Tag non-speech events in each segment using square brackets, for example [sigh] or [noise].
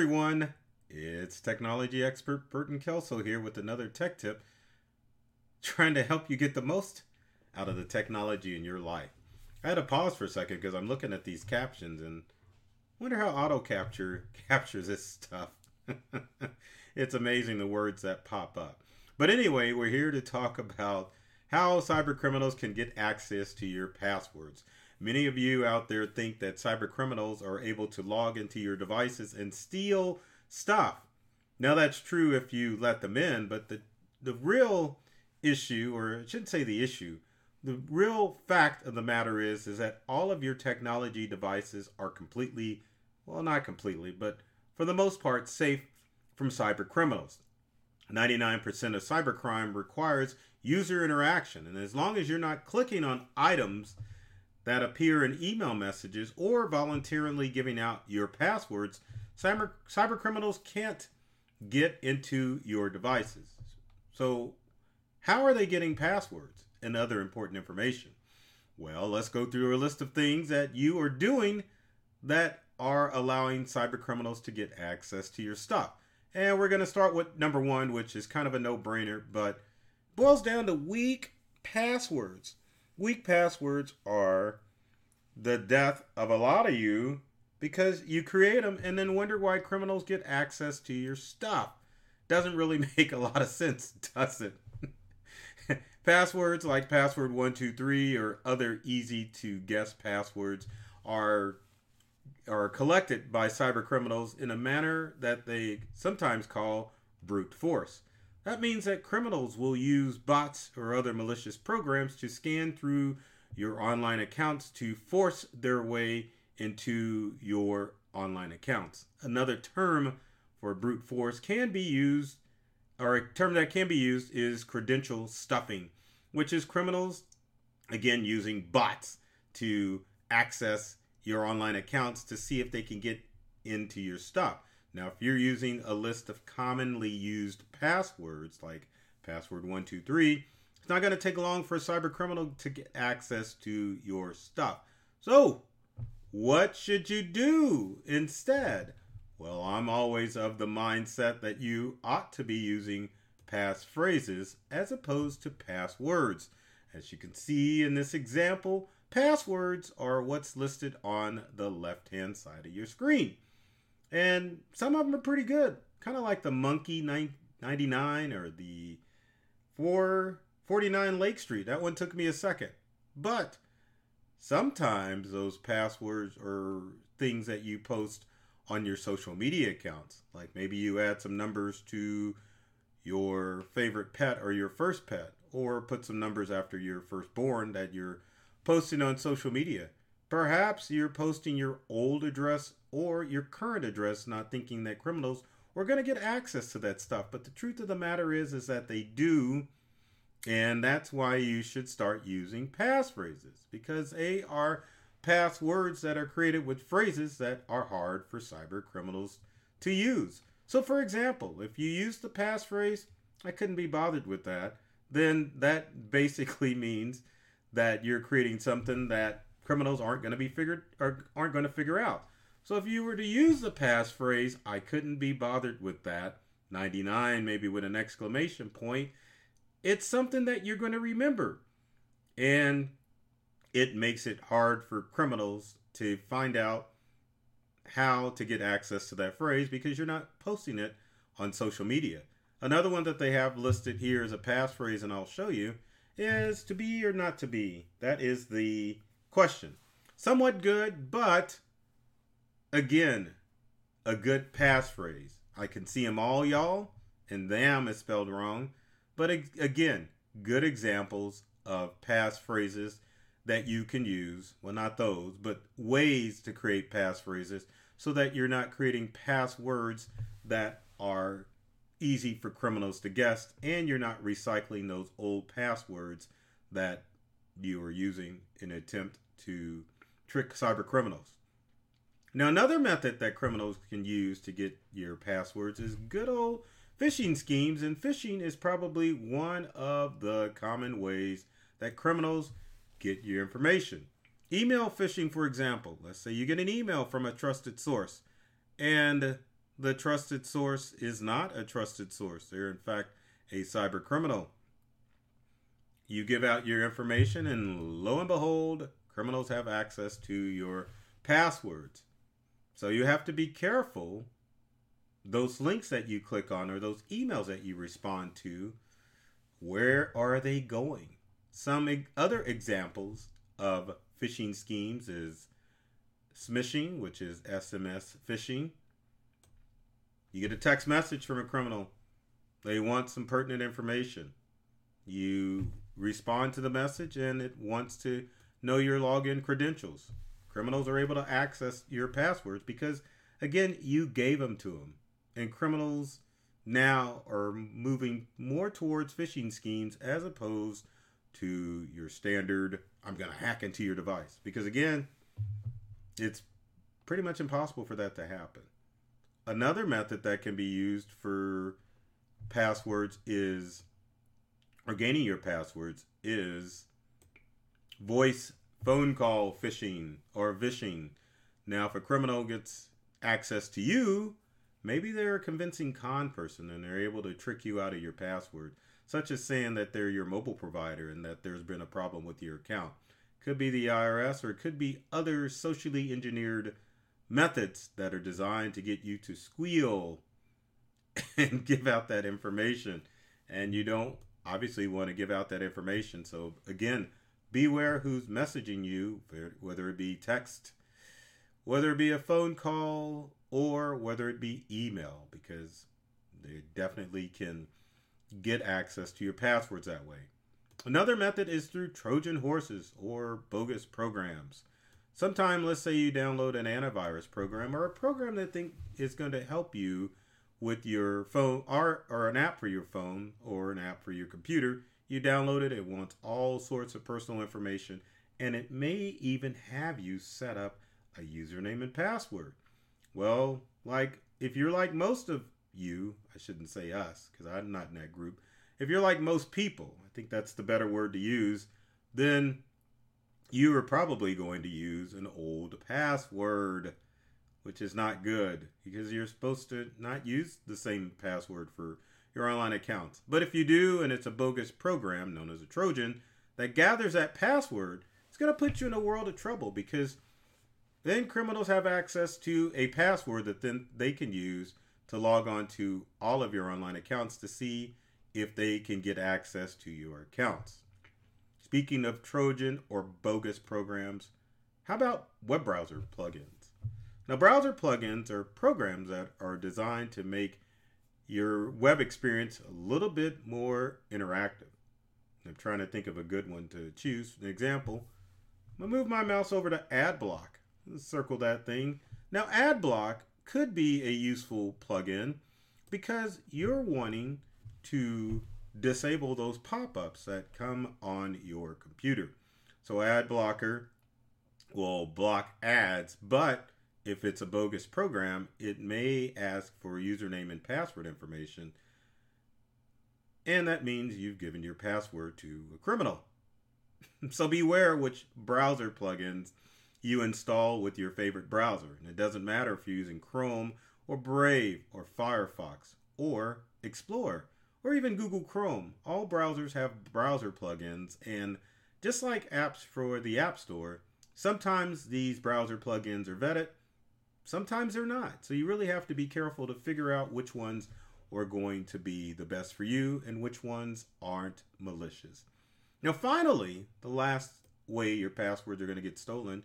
Everyone, it's technology expert Burton Kelso here with another tech tip, trying to help you get the most out of the technology in your life. I had to pause for a second because I'm looking at these captions and wonder how auto capture [laughs] captures this stuff. [laughs] it's amazing the words that pop up. But anyway, we're here to talk about how cyber criminals can get access to your passwords. Many of you out there think that cyber criminals are able to log into your devices and steal stuff. Now that's true if you let them in, but the the real issue, or I shouldn't say the issue, the real fact of the matter is is that all of your technology devices are completely, well, not completely, but for the most part, safe from cyber criminals. 99% of cybercrime requires user interaction, and as long as you're not clicking on items that appear in email messages or voluntarily giving out your passwords, cyber, cyber criminals can't get into your devices. So, how are they getting passwords and other important information? Well, let's go through a list of things that you are doing that are allowing cyber criminals to get access to your stuff. And we're going to start with number one, which is kind of a no brainer, but boils down to weak passwords. Weak passwords are the death of a lot of you because you create them and then wonder why criminals get access to your stuff. Doesn't really [laughs] make a lot of sense, does it? [laughs] passwords like password 123 or other easy to guess passwords are are collected by cyber criminals in a manner that they sometimes call brute force. That means that criminals will use bots or other malicious programs to scan through your online accounts to force their way into your online accounts. Another term for brute force can be used, or a term that can be used is credential stuffing, which is criminals, again, using bots to access your online accounts to see if they can get into your stuff. Now, if you're using a list of commonly used passwords like password 123, it's not going to take long for a cyber criminal to get access to your stuff. So, what should you do instead? Well, I'm always of the mindset that you ought to be using passphrases as opposed to passwords. As you can see in this example, passwords are what's listed on the left hand side of your screen. And some of them are pretty good, kind of like the Monkey 99 or the 449 Lake Street. That one took me a second. But sometimes those passwords are things that you post on your social media accounts. Like maybe you add some numbers to your favorite pet or your first pet, or put some numbers after your firstborn that you're posting on social media. Perhaps you're posting your old address or your current address, not thinking that criminals are going to get access to that stuff. But the truth of the matter is, is that they do and that's why you should start using passphrases because they are passwords that are created with phrases that are hard for cyber criminals to use. So, for example, if you use the passphrase, I couldn't be bothered with that, then that basically [laughs] means that you're creating something that criminals aren't going to be figured or aren't going to figure out. So if you were to use the passphrase, I couldn't be bothered with that, 99 maybe with an exclamation point, it's something that you're going to remember. And it makes it hard for criminals to find out how to get access to that phrase because you're not posting it on social media. Another one that they have listed here as a passphrase, and I'll show you, is to be or not to be. That is the question. Somewhat good, but again, a good passphrase. I can see them all, y'all, and them is spelled wrong. But again, good examples of passphrases that you can use. Well, not those, but ways to create passphrases so that you're not creating passwords that are easy for criminals to guess and you're not recycling those old passwords that you are using in an attempt to trick cyber criminals. Now, another method that criminals can use to get your passwords is good old phishing schemes, and phishing is probably one of the common ways that criminals get your information. Email phishing, for example, let's say you get an email from a trusted source, and the trusted source is not a trusted source. They're, in fact, a cyber criminal. You give out your information, and lo and behold, criminals have access to your passwords. So you have to be careful. Those links that you click on or those emails that you respond to, where are they going? Some other examples of phishing schemes is smishing, which is SMS phishing. You get a text message from a criminal. They want some pertinent information. You respond to the message and it wants to know your login credentials. Criminals are able to access your passwords because, again, you gave them to them. And criminals now are moving more towards phishing schemes as opposed to your standard, I'm going to hack into your device. Because, again, it's pretty much impossible for that to happen. Another method that can be used for passwords is, or gaining your passwords, is voice phone call phishing or vishing. Now, if a criminal gets access to you, maybe they're a convincing con person and they're able to trick you out of your password, such as saying that they're your mobile provider and that there's been a problem with your account. Could be the IRS or it could be other socially engineered methods that are designed to get you to squeal [laughs] and give out that information. And you don't obviously want to give out that information. So, again, beware who's messaging you, whether it be text, whether it be a phone call, or whether it be email, because they definitely can get access to your passwords that way. Another method is through Trojan horses or bogus programs. Sometime, let's say you download an antivirus program or a program that think is going to help you with your phone or, or an app for your phone or an app for your computer you download it, it wants all sorts of personal information, and it may even have you set up a username and password. Well, like if you're like most of you, I shouldn't say us because I'm not in that group. If you're like most people, I think that's the better word to use, then you are probably going to use an old password, which is not good because you're supposed to not use the same password for your online accounts. But if you do, and it's a bogus program known as a Trojan that gathers that password, it's going to put you in a world of trouble because then criminals have access to a password that then they can use to log on to all of your online accounts to see if they can get access to your accounts. Speaking of Trojan or bogus programs, how about web browser plugins? Now, browser plugins are programs that are designed to make your web experience a little bit more interactive. I'm trying to think of a good one to choose. An example, I'm gonna move my mouse over to AdBlock. Circle that thing. Now, AdBlock could be a useful plugin because you're wanting to disable those pop-ups that come on your computer. So AdBlocker will block ads, but if it's a bogus program, it may ask for username and password information. And that means you've given your password to a criminal. [laughs] so beware which browser plugins you install with your favorite browser. And it doesn't matter if you're using Chrome or Brave or Firefox or Explorer or even Google Chrome. All browsers have browser plugins. And just like apps for the App Store, sometimes these browser plugins are vetted Sometimes they're not. So you really have to be careful to figure out which ones are going to be the best for you and which ones aren't malicious. Now, finally, the last way your passwords are going to get stolen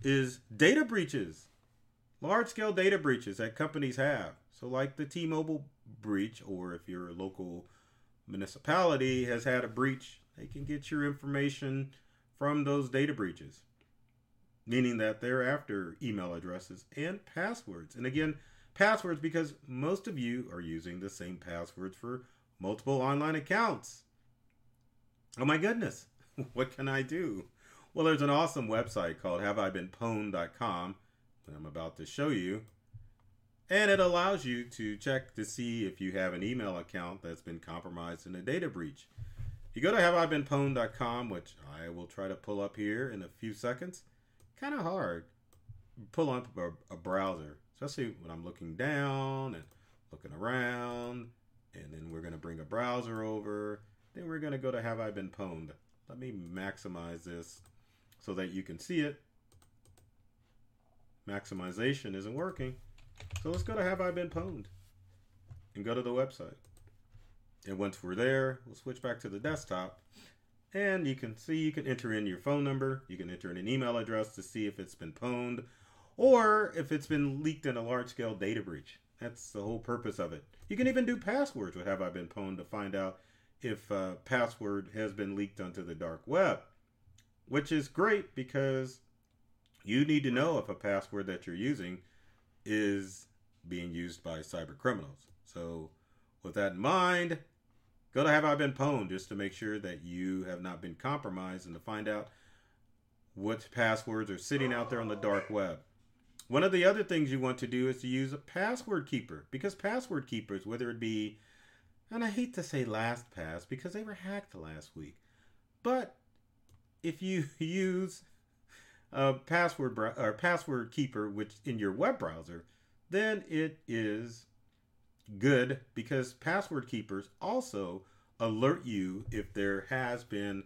is data breaches. Large scale data breaches that companies have. So, like the T Mobile breach, or if your local municipality has had a breach, they can get your information from those data breaches meaning that they're after email addresses and passwords. And again, passwords because most of you are using the same passwords for multiple online accounts. Oh my goodness, [laughs] what can I do? Well, there's an awesome website called haveibeenpwned.com that I'm about to show you. And it allows you to check to see if you have an email account that's been compromised in a data breach. You go to haveibeenpwned.com, which I will try to pull up here in a few seconds, kind of hard. pull up a, a browser, especially when I'm looking down and looking around. And then we're going to bring a browser over. Then we're going to go to Have I Been Pwned. Let me maximize this so that you can see it. Maximization isn't working. So let's go to Have I Been Pwned and go to the website. And once we're there, we'll switch back to the desktop. And you can see you can enter in your phone number, you can enter in an email address to see if it's been pwned or if it's been leaked in a large scale data breach. That's the whole purpose of it. You can even do passwords with Have I Been Pwned to find out if a password has been leaked onto the dark web, which is great because you need to know if a password that you're using is being used by cyber criminals. So, with that in mind, go to Have I Been Pwned just to make sure that you have not been compromised and to find out what passwords are sitting out there on the dark web. One of the other things you want to do is to use a password keeper because password keepers, whether it be, and I hate to say LastPass because they were hacked last week, but if you [laughs] use a password or password keeper which in your web browser, then it is good because password keepers also alert you if there has been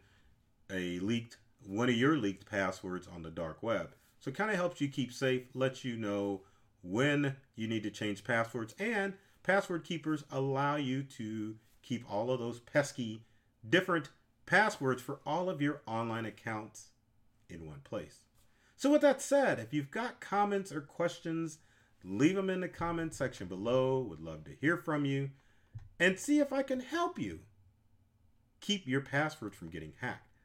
a leaked one of your leaked passwords on the dark web. So it kind of helps you keep safe, lets you know when you need to change passwords, and password keepers allow you to keep all of those pesky different passwords for all of your online accounts in one place. So, with that said, if you've got comments or questions, leave them in the comment section below. Would love to hear from you and see if I can help you keep your passwords from getting hacked.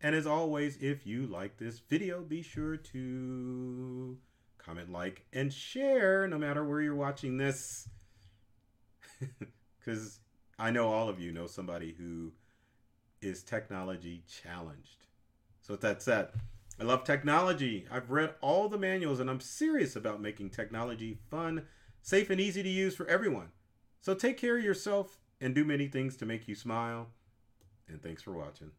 And as always, if you like this video, be sure to comment, like, and share no matter where you're watching this. [laughs] Because I know all of you know somebody who is technology challenged. So, with that said, I love technology. I've read all the manuals and I'm serious about making technology fun, safe, and easy to use for everyone. So, take care of yourself and do many things to make you smile. And thanks for watching.